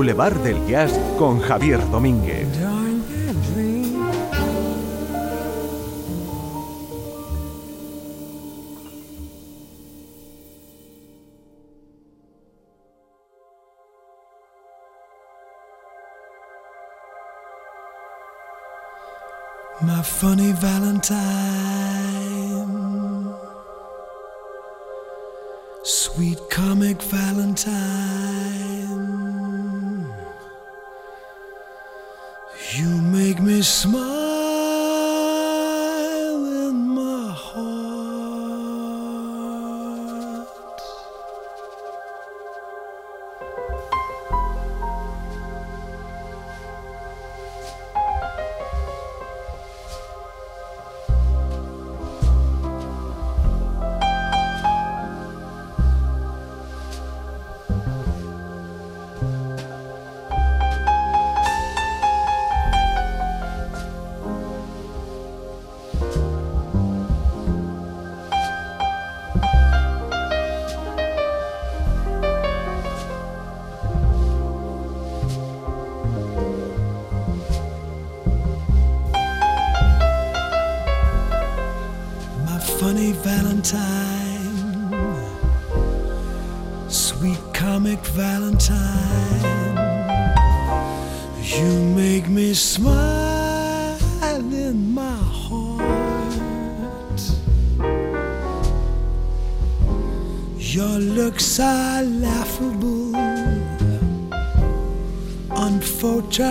Boulevard del Jazz con Javier Domínguez. My funny Valentine, sweet comic Valentine, you make me smile.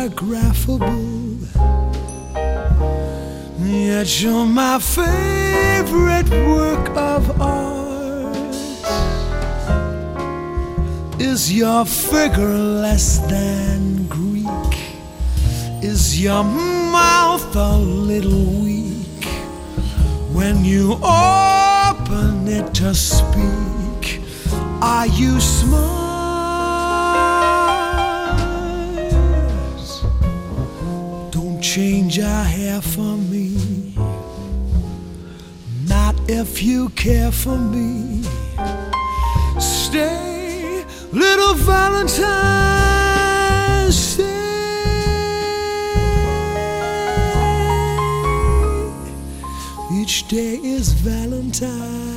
Unphotographable. Yet you're my favorite work of art. Is your figure less than Greek? Is your mouth a little weak when you open it to speak? Are you smart? Change your hair for me. Not if you care for me. Stay, little Valentine, stay. Each day is Valentine.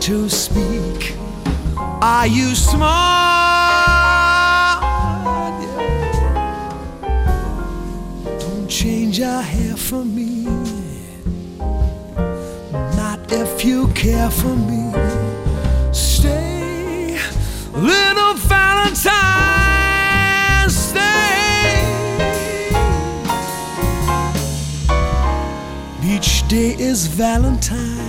To speak. Are you smart? Don't change your hair for me, not if you care for me. Stay, little Valentine. Stay. Each day is Valentine.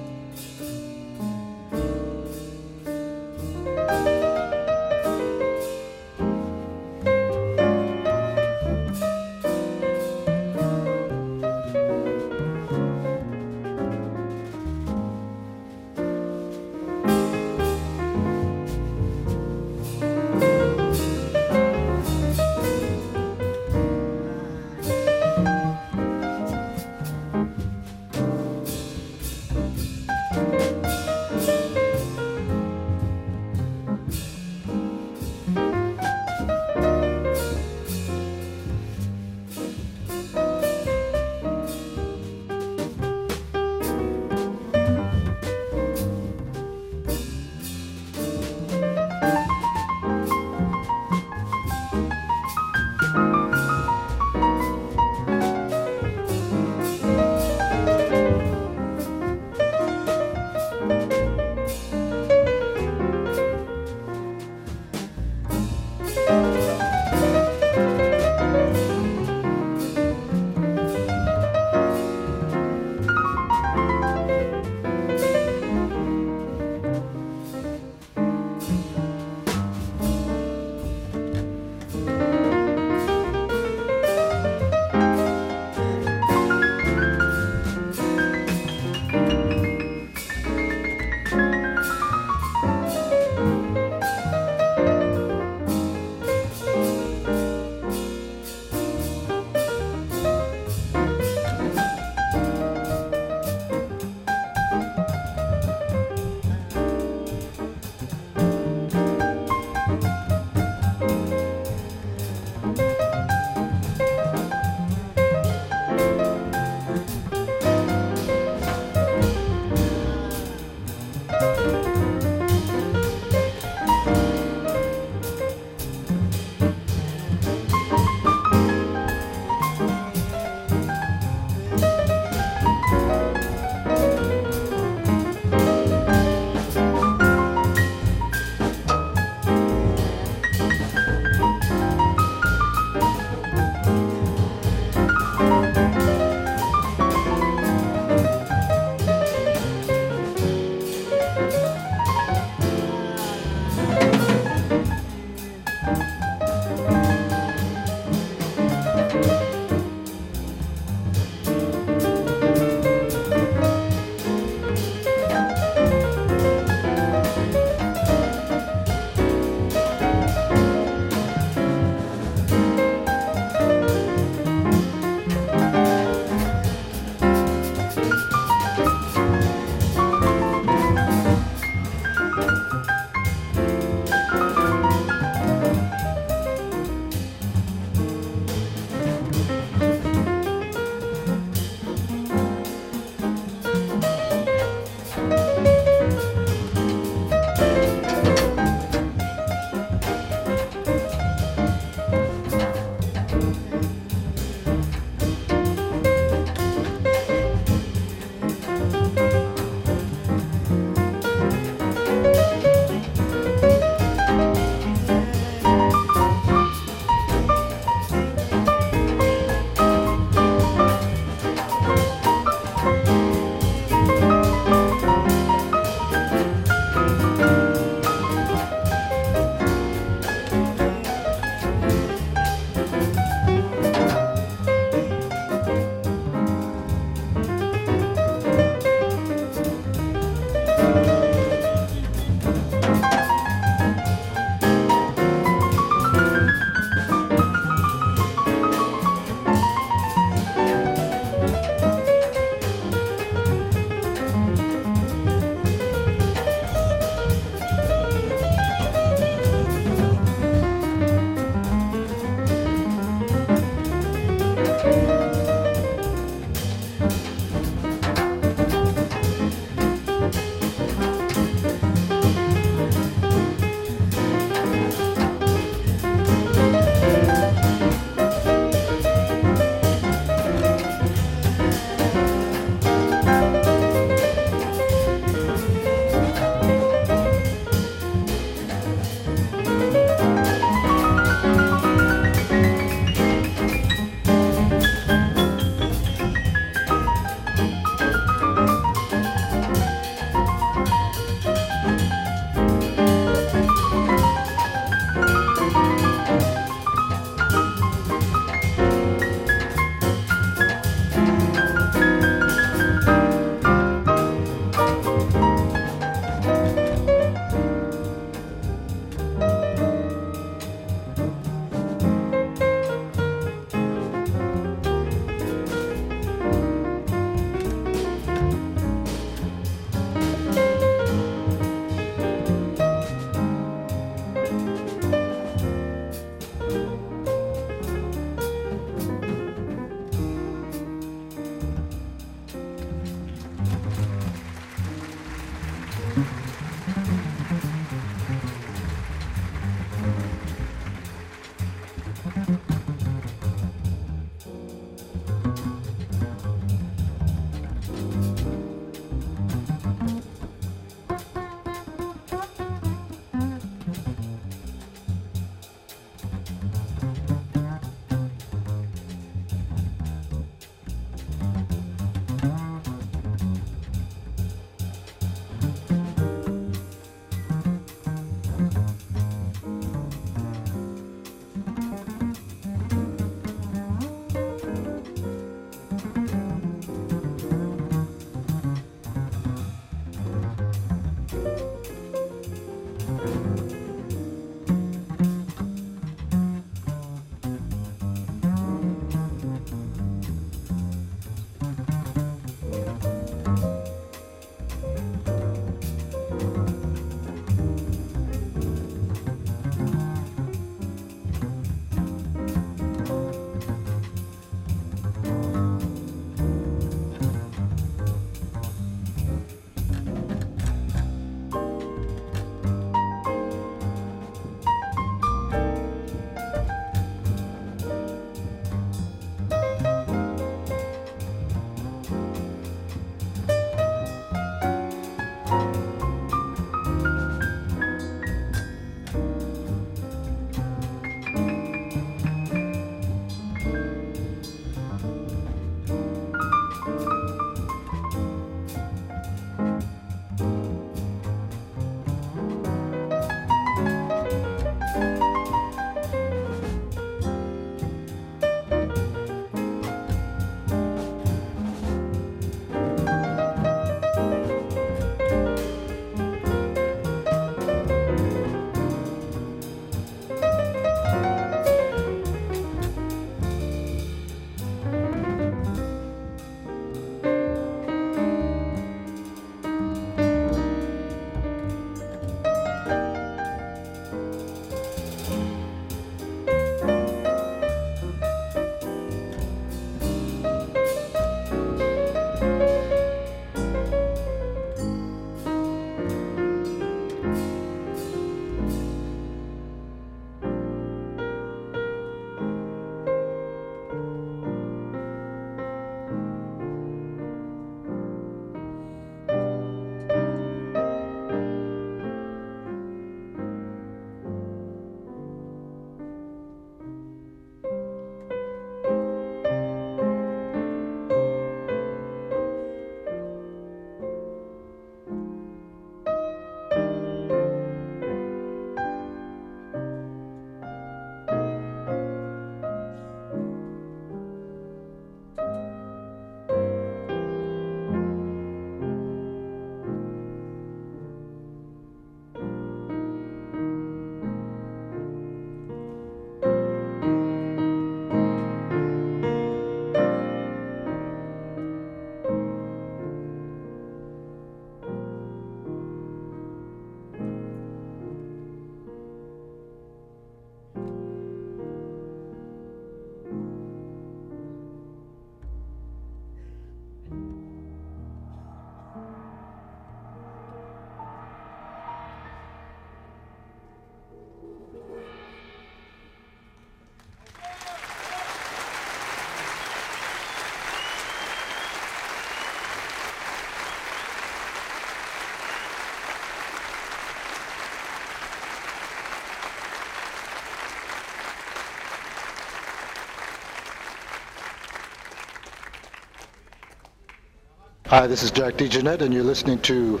Hi, this is Jack DeJohnette, and you're listening to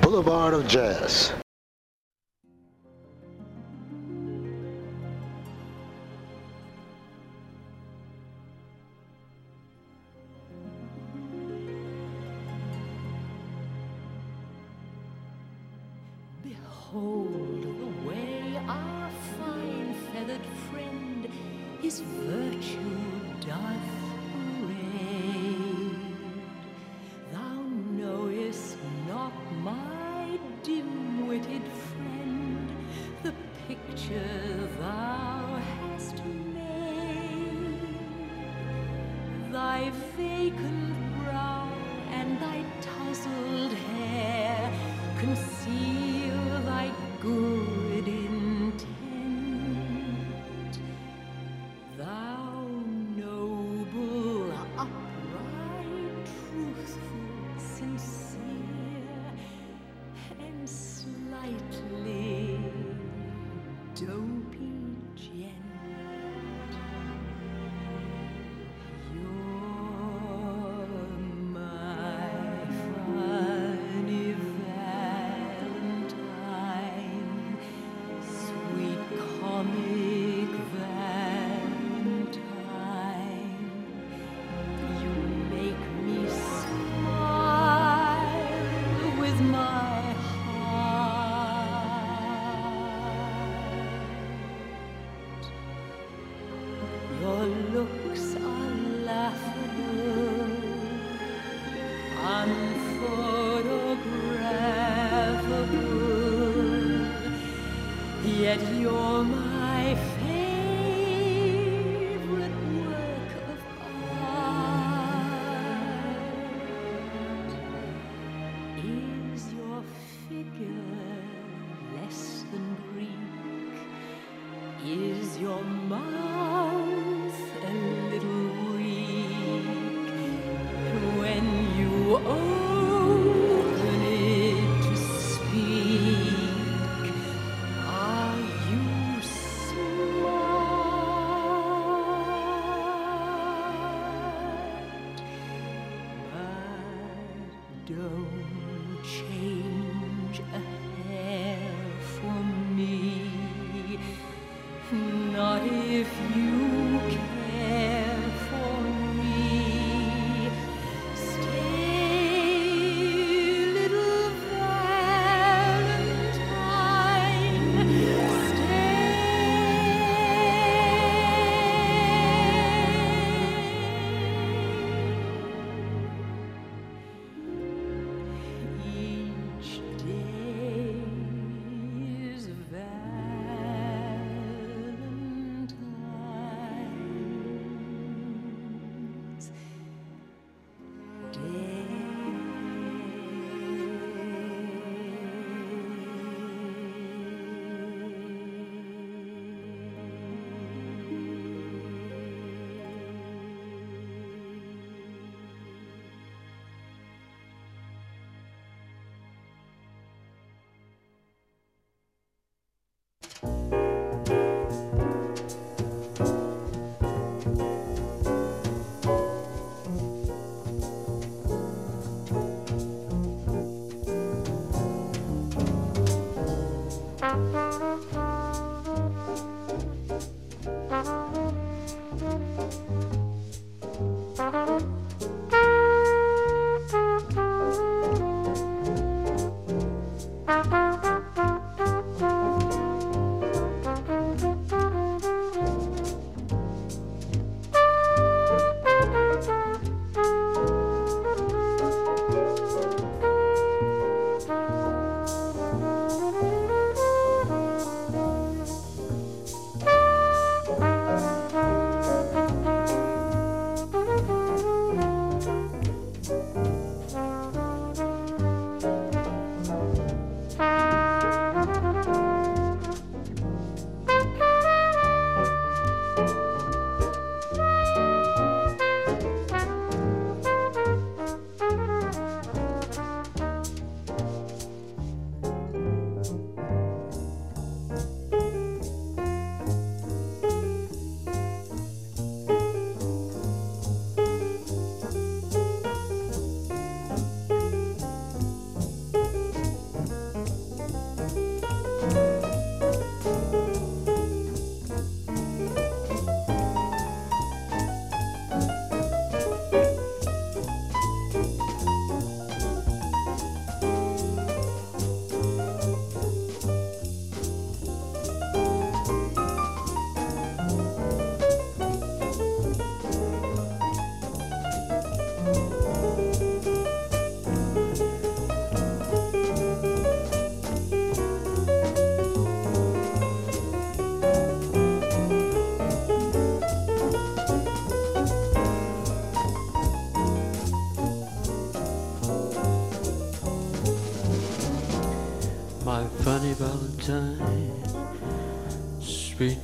Boulevard of Jazz. my good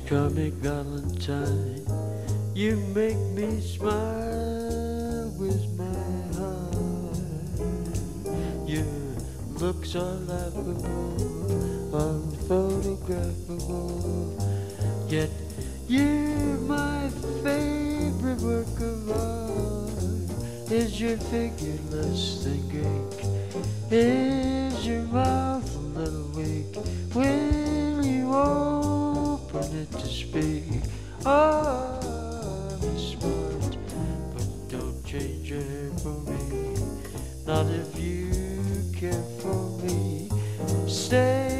comic Valentine. You make me smile with my heart. Your looks are laughable, you care for me. Stay,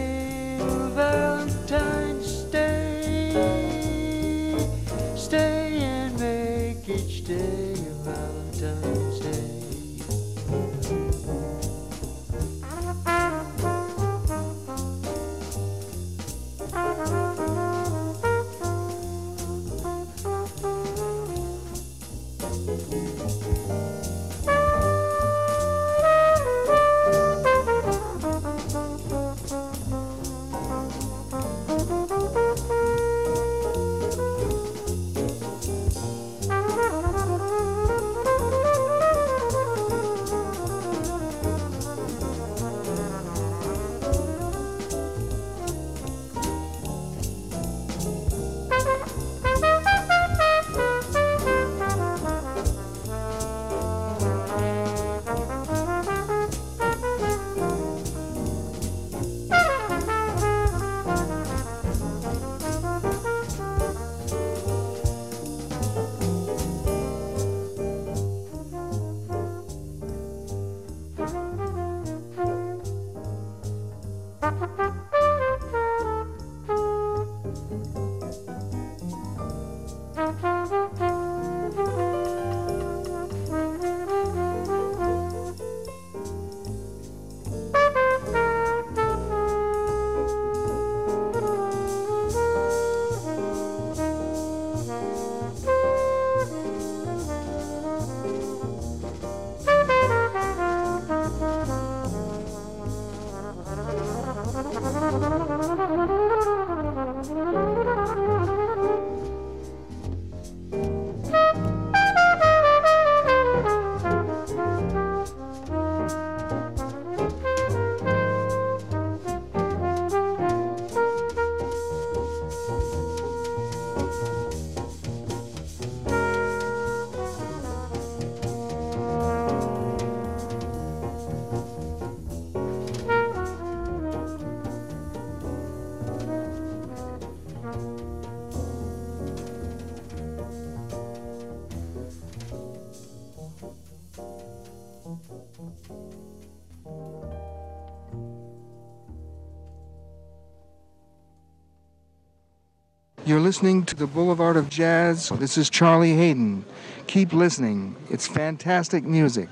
listening to the Boulevard of Jazz. This is Charlie Haden. Keep listening. It's fantastic music.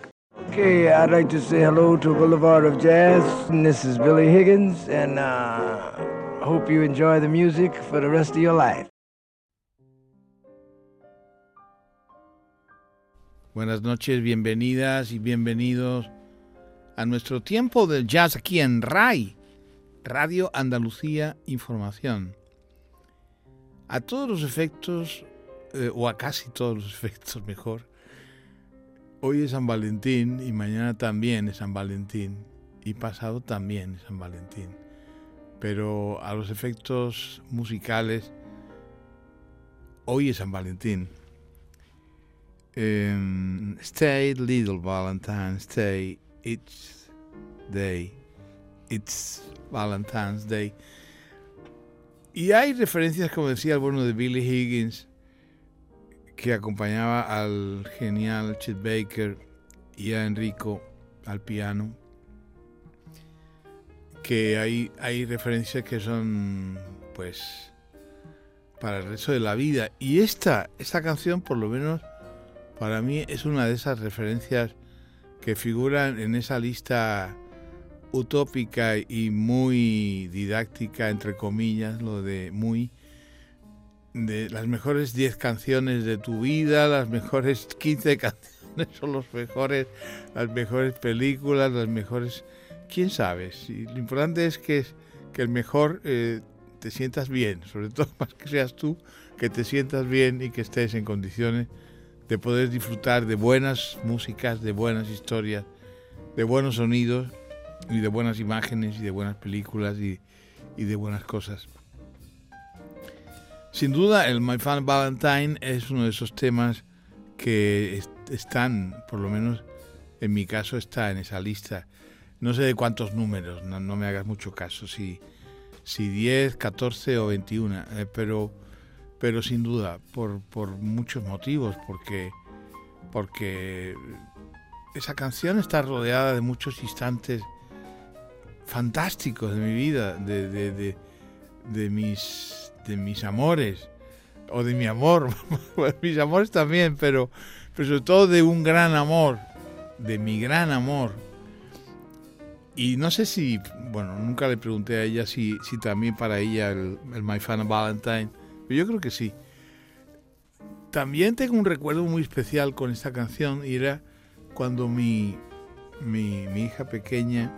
Okay, I'd like to say hello to Boulevard of Jazz. And this is Billy Higgins, and uh, hope you enjoy the music for the rest of your life. Buenas noches, bienvenidas y bienvenidos a nuestro tiempo del jazz aquí en RAI, Radio Andalucía Información. A todos los efectos, eh, o a casi todos los efectos mejor, hoy es San Valentín y mañana también es San Valentín y pasado también es San Valentín. Pero a los efectos musicales, hoy es San Valentín. Em, stay little Valentine, stay each day. It's Valentine's Day. Y hay referencias, como decía el bueno de Billy Higgins, que acompañaba al genial Chet Baker y a Enrico al piano, que hay, hay referencias que son, pues, para el resto de la vida. Y esta, esta canción, por lo menos, para mí es una de esas referencias que figuran en esa lista utópica y muy didáctica, entre comillas, lo de muy, de las mejores 10 canciones de tu vida, las mejores 15 canciones son los mejores, las mejores películas, las mejores, quién sabe. Si, lo importante es que, que el mejor eh, te sientas bien, sobre todo más que seas tú, que te sientas bien y que estés en condiciones de poder disfrutar de buenas músicas, de buenas historias, de buenos sonidos y de buenas imágenes y de buenas películas y, y de buenas cosas. Sin duda, el My Fun Valentine es uno de esos temas que est- están, por lo menos en mi caso, está en esa lista. No sé de cuántos números, no, no me hagas mucho caso, si, si 10, 14 o 21, eh, pero, pero sin duda, por, por muchos motivos, porque, porque esa canción está rodeada de muchos instantes fantásticos de mi vida, de, de, de, mis, de mis amores, o de mi amor, mis amores también, pero, pero sobre todo de un gran amor, de mi gran amor. Y no sé si, bueno, nunca le pregunté a ella si, si también para ella el, el My Fan Valentine, pero yo creo que sí. También tengo un recuerdo muy especial con esta canción y era cuando mi, mi, mi hija pequeña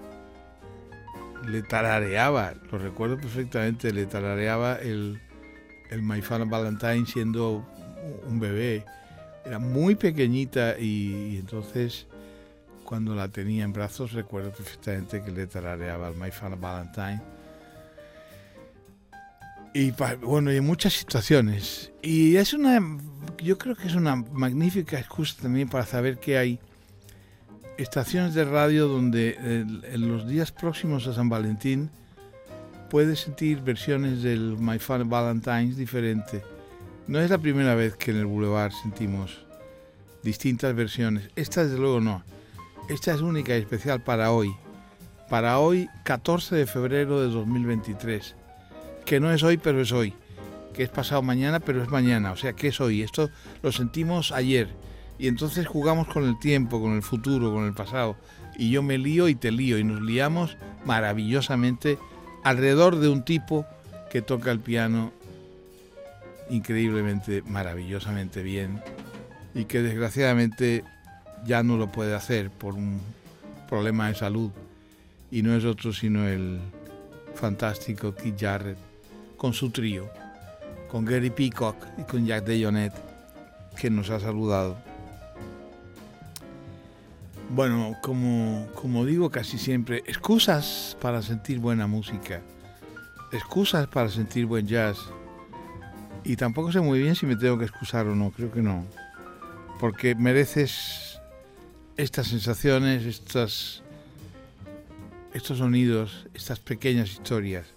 le tarareaba, lo recuerdo perfectamente, le tarareaba el, el My Valentine siendo un bebé. Era muy pequeñita y, y entonces cuando la tenía en brazos recuerdo perfectamente que le tarareaba el My Valentine. Y bueno, y en muchas situaciones. Y es una, yo creo que es una magnífica excusa también para saber que hay estaciones de radio donde en los días próximos a San Valentín puedes sentir versiones del My Fun Valentine's diferente. No es la primera vez que en el Boulevard sentimos distintas versiones. Esta desde luego no. Esta es única y especial para hoy. Para hoy, 14 de febrero de 2023. Que no es hoy, pero es hoy. Que es pasado mañana, pero es mañana. O sea, que es hoy. Esto lo sentimos ayer. Y entonces jugamos con el tiempo, con el futuro, con el pasado. Y yo me lío y te lío. Y nos liamos maravillosamente alrededor de un tipo que toca el piano increíblemente, maravillosamente bien. Y que desgraciadamente ya no lo puede hacer por un problema de salud. Y no es otro sino el fantástico Keith Jarrett con su trío, con Gary Peacock y con Jack DeJohnette, que nos ha saludado. Bueno, como, como digo casi siempre, excusas para sentir buena música, excusas para sentir buen jazz. Y tampoco sé muy bien si me tengo que excusar o no, creo que no. Porque mereces estas sensaciones, estas, estos sonidos, estas pequeñas historias.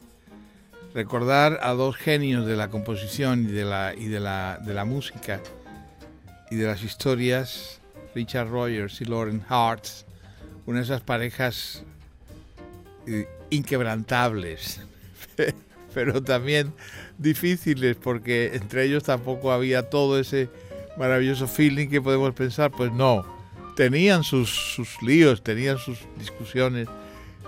Recordar a dos genios de la composición y de la, y de la, de la música y de las historias, Richard Rogers y Lauren Hart, una de esas parejas eh, inquebrantables, pero también difíciles porque entre ellos tampoco había todo ese maravilloso feeling que podemos pensar, pues no, tenían sus, sus líos, tenían sus discusiones,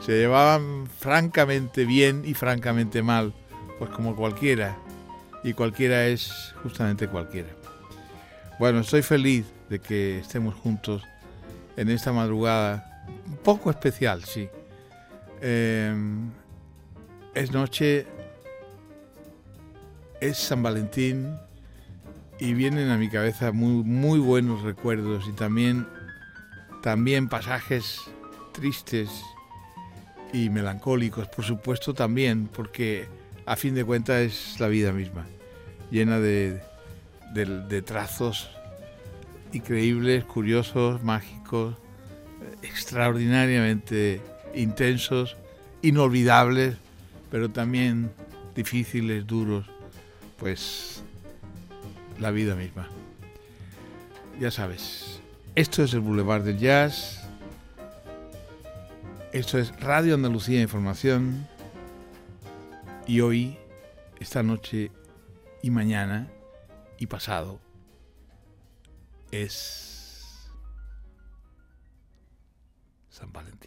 se llevaban francamente bien y francamente mal, pues como cualquiera, y cualquiera es justamente cualquiera. Bueno, estoy feliz de que estemos juntos en esta madrugada, un poco especial, sí. Eh, es noche, es San Valentín y vienen a mi cabeza muy, muy buenos recuerdos y también, también pasajes tristes y melancólicos, por supuesto también, porque a fin de cuentas es la vida misma, llena de, de, de trazos increíbles, curiosos, mágicos, extraordinariamente intensos, inolvidables, pero también difíciles, duros, pues la vida misma. Ya sabes, esto es el Boulevard del Jazz, esto es Radio Andalucía Información y hoy, esta noche y mañana y pasado es San Valentín.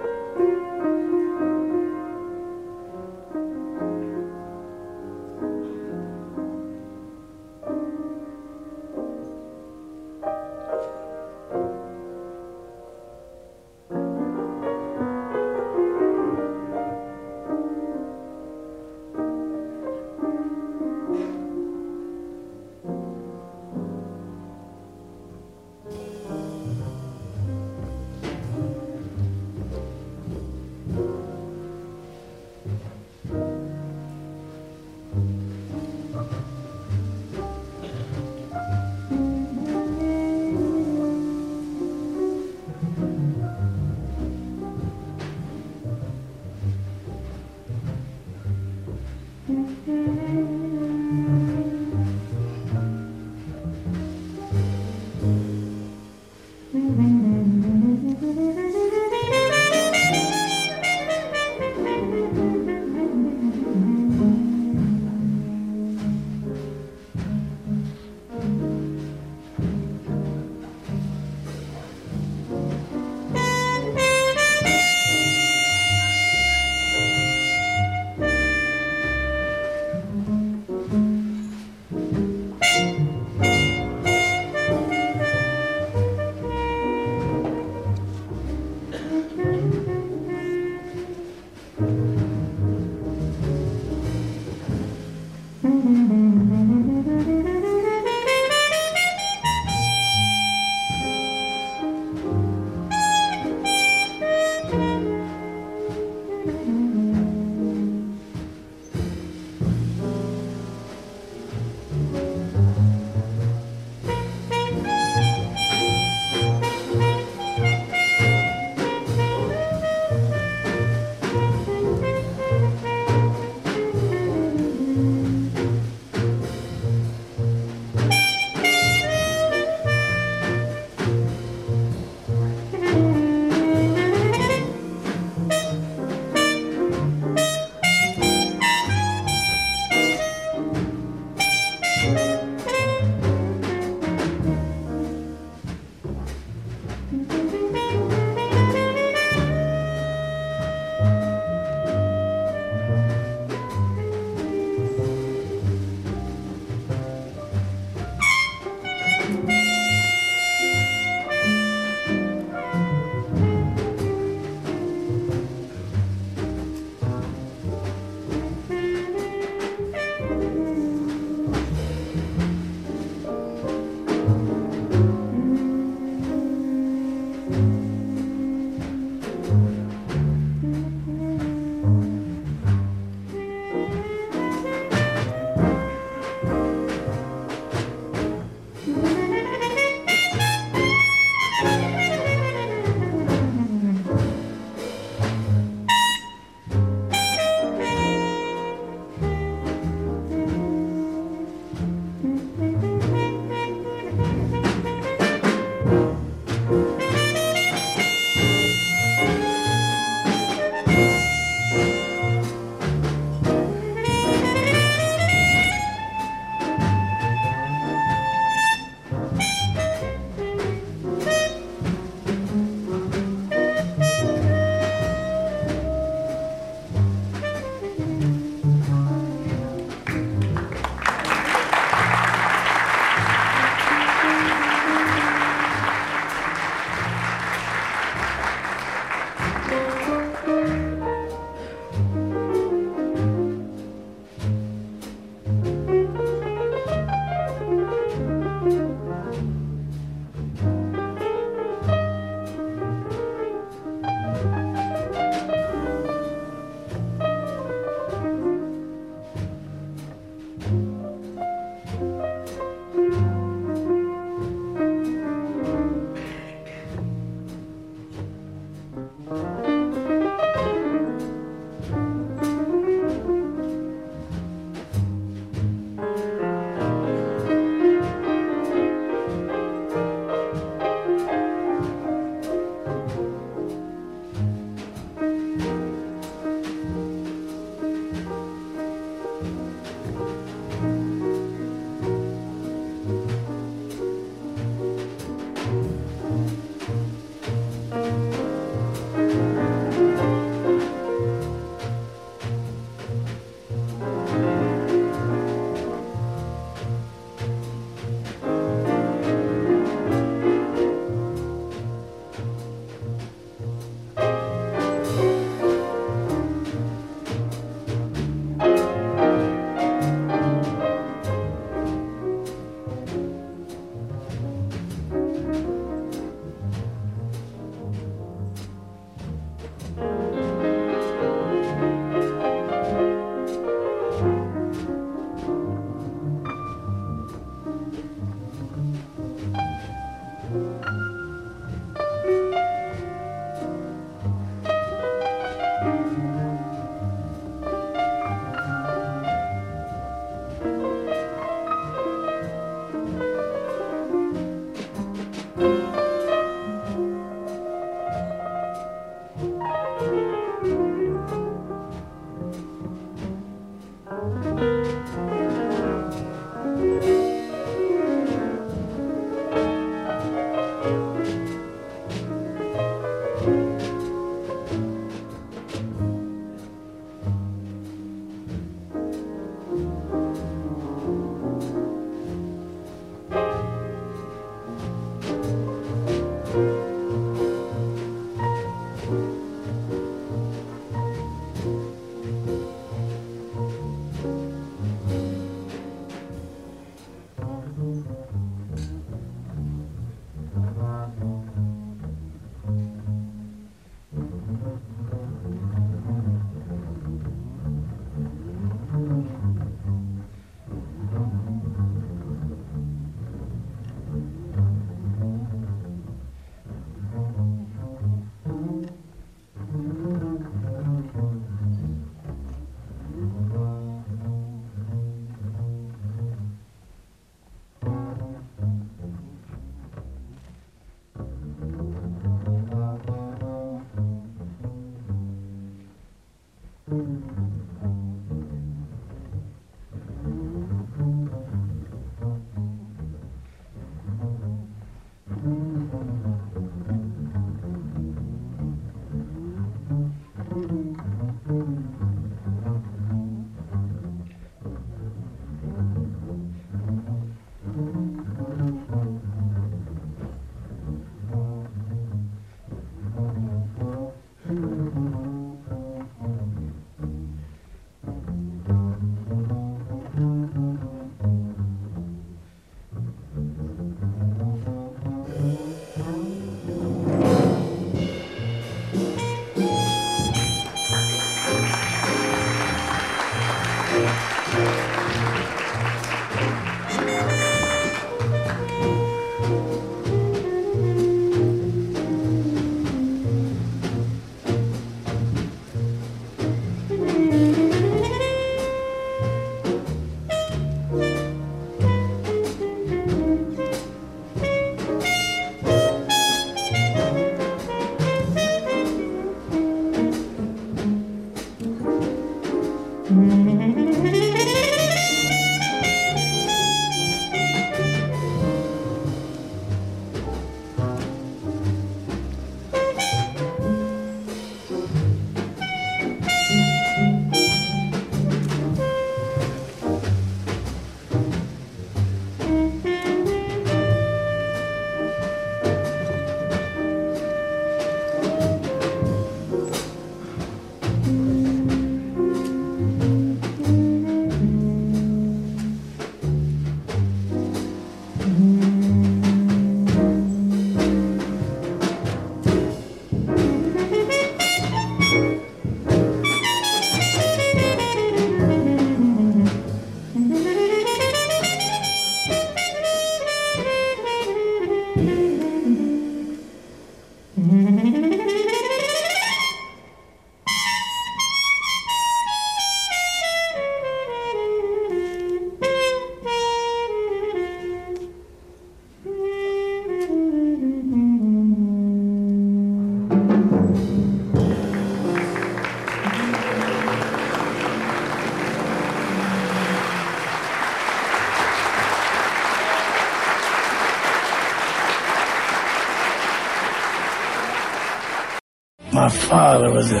Father was a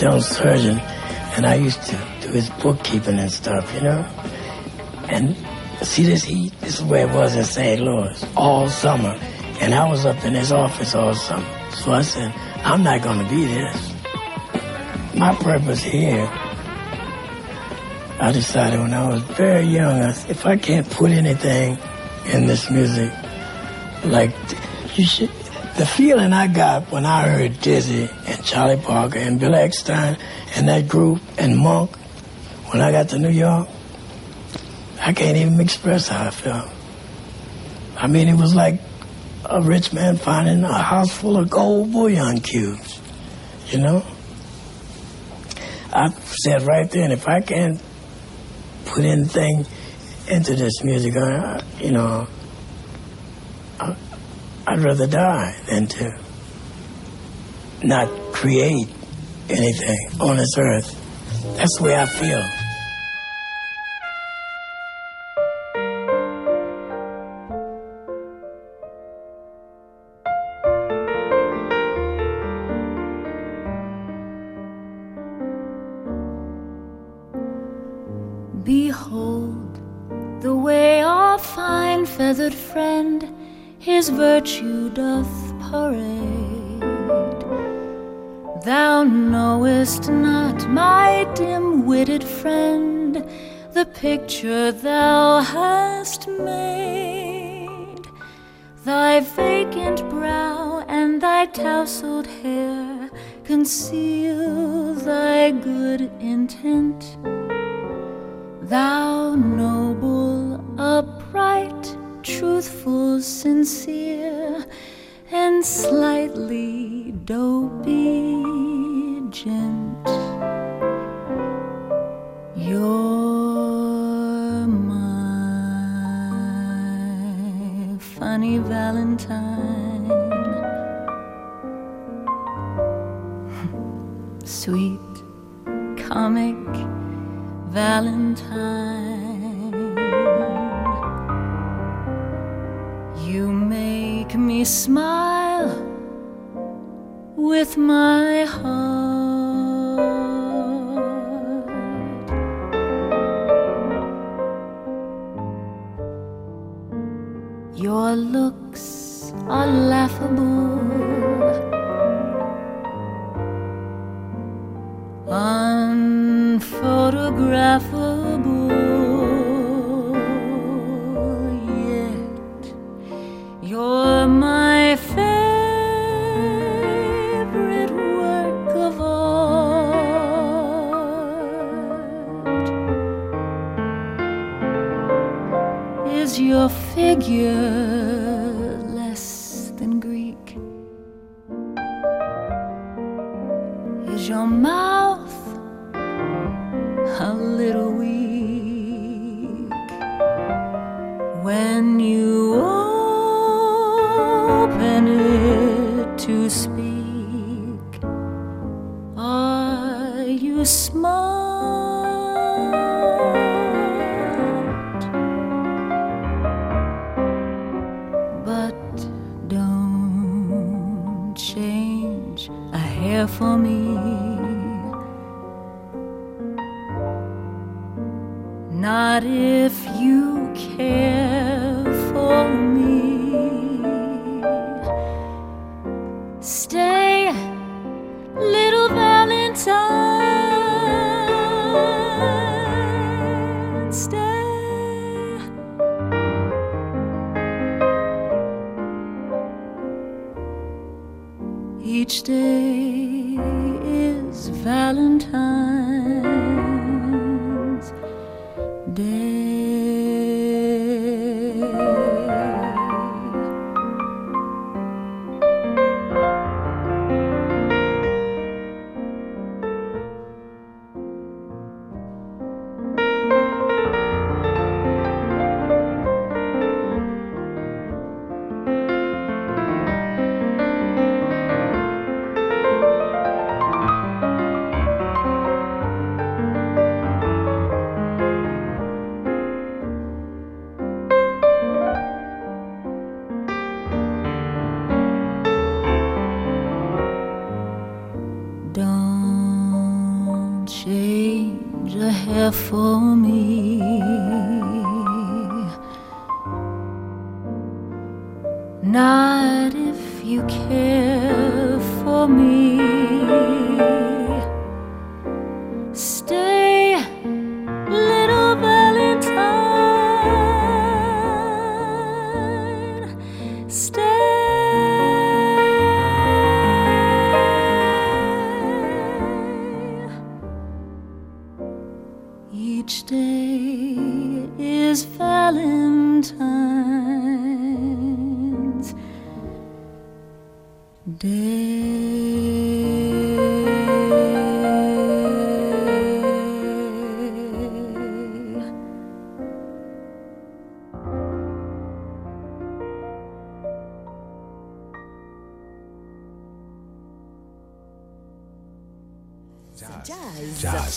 dental surgeon, and I used to do his bookkeeping and stuff, you know. And see this heat? This is where it was in St. Louis all summer, and I was up in his office all summer. So I said, I'm not going to be this. My purpose here, I decided when I was very young, I said, if I can't put anything in this music, like you should, the feeling I got when I heard Dizzy and Charlie Parker and Bill Eckstine and that group and Monk, when I got to New York, I can't even express how I felt. I mean, it was like a rich man finding a house full of gold bullion cubes, you know? I said right then, if I can't put anything into this music, I, you know, I'd rather die than to not create anything on this earth. That's the way I feel. Virtue doth parade. Thou knowest not, my dim witted friend, the picture thou hast made. Thy vacant brow and thy tousled hair conceal thy good intent. Thou noble, upright, truthful, sincere, and slightly dopey gent. You're my funny Valentine, sweet comic Valentine. Smile with my heart. Your looks are laughable.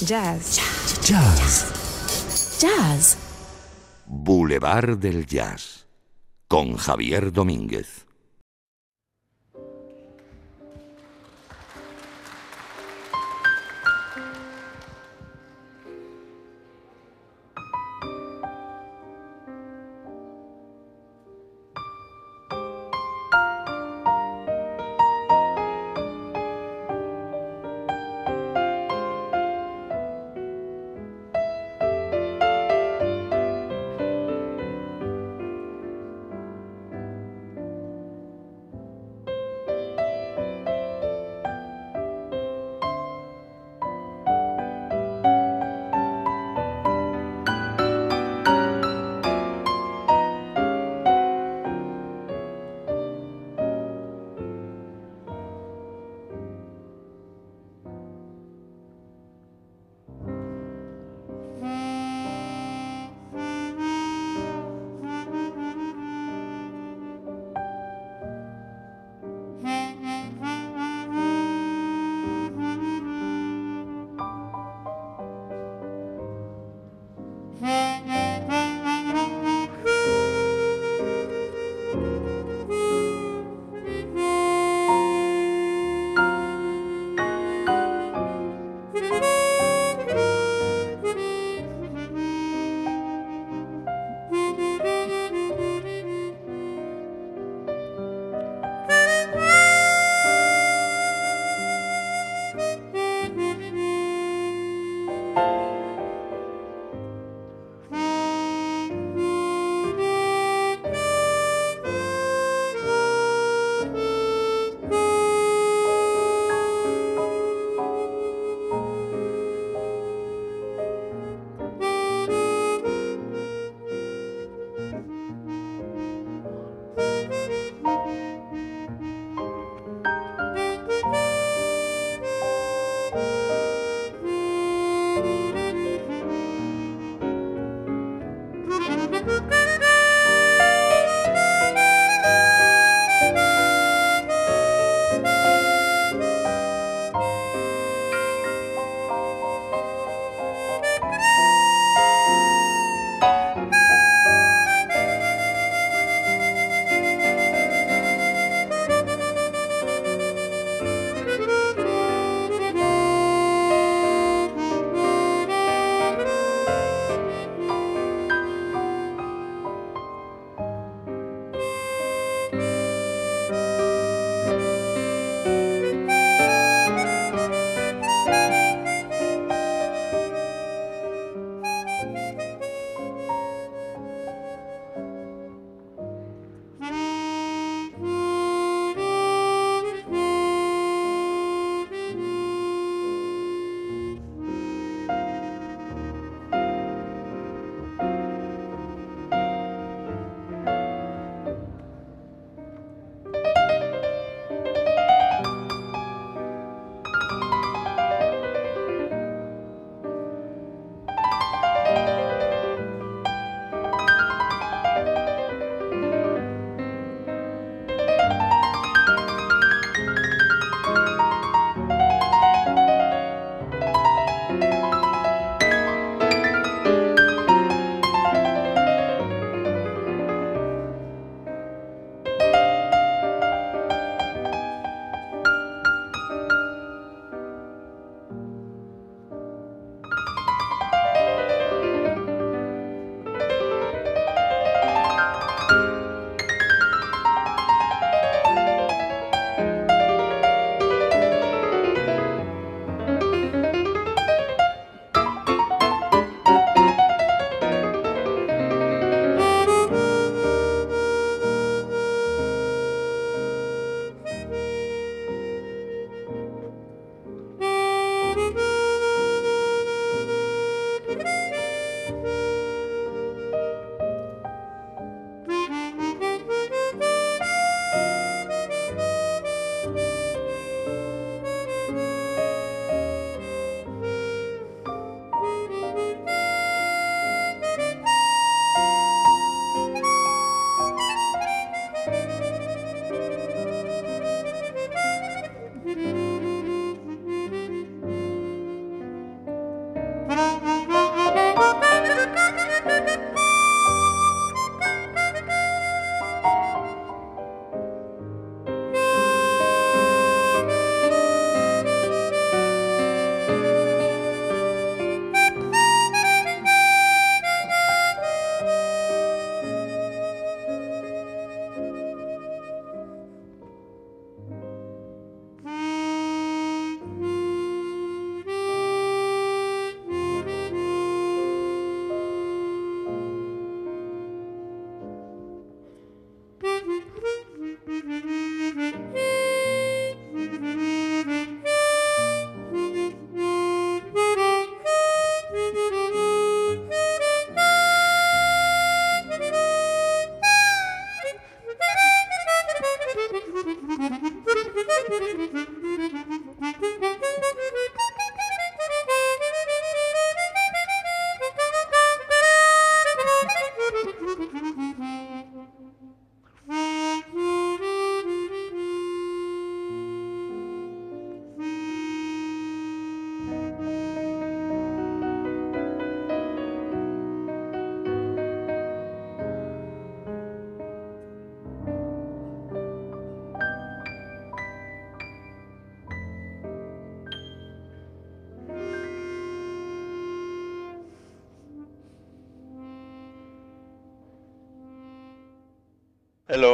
Jazz. Jazz. Jazz. Jazz. Jazz. Boulevard del Jazz con Javier Domínguez.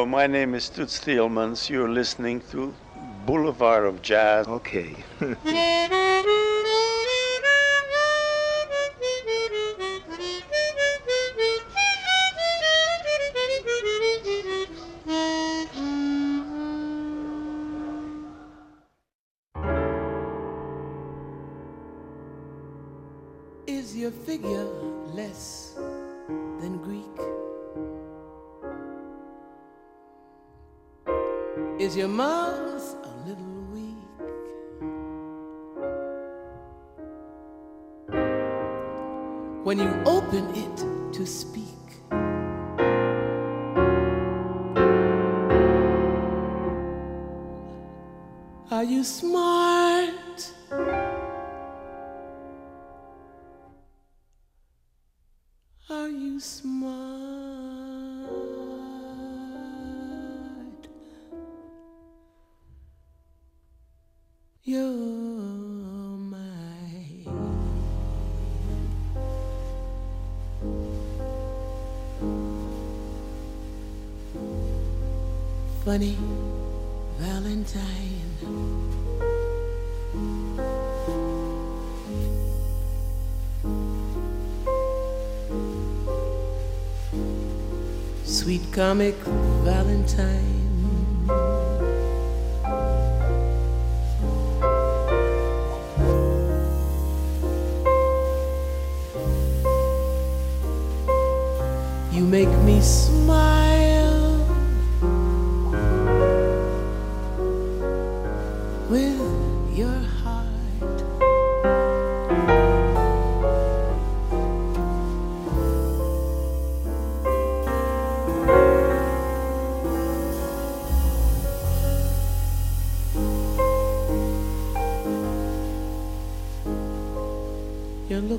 My name is Toots Thielemans. You're listening to Boulevard of Jazz. Okay. Is your figure less than Greek? Is your mouth a little weak? When you open it to speak, are you smart? Funny Valentine. Sweet comic Valentine.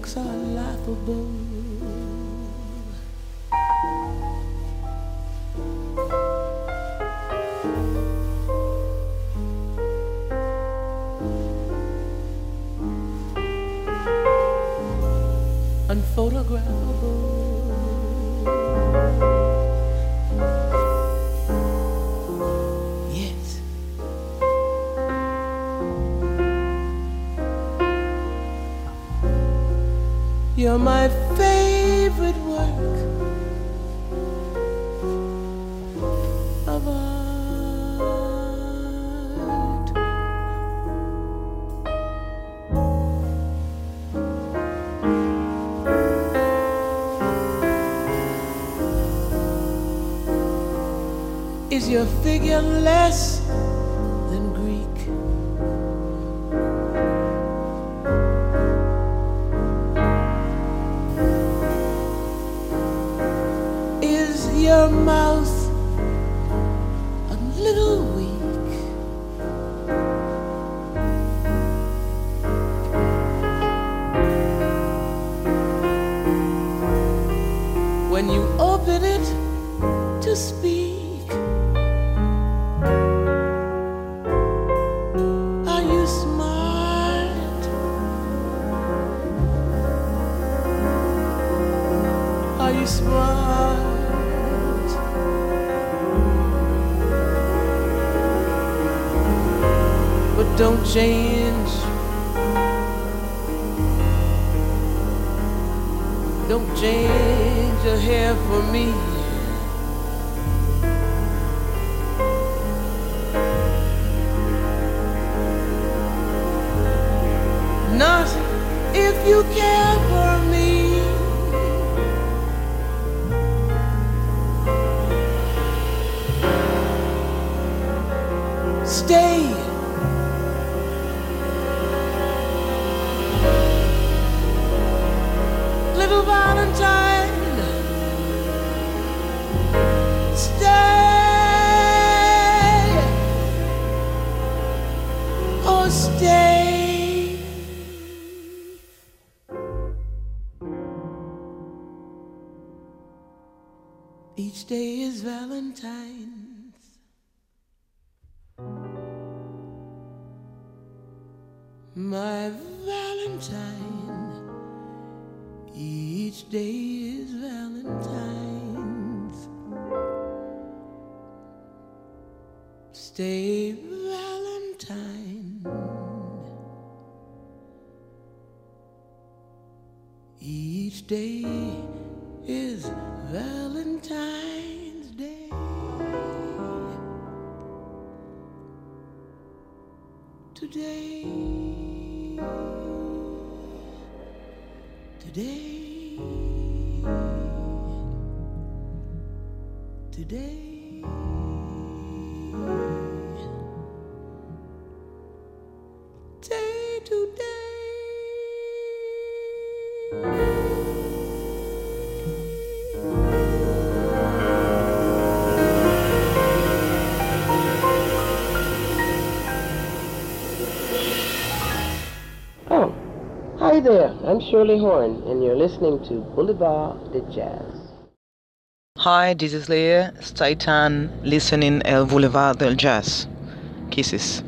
Looks are laughable. Unphotographable. You're my favorite work of art. Is your figure less change. Don't change your hair for me. Not if you care for me. Stay. Valentine's. My Valentine. Each day is Valentine's. Stay Valentine. Each day is Valentine's Today, today, today. Hi there. I'm Shirley Horn, and you're listening to Boulevard de Jazz. Hi, this is Leah Staitan listening El Boulevard del Jazz. Kisses.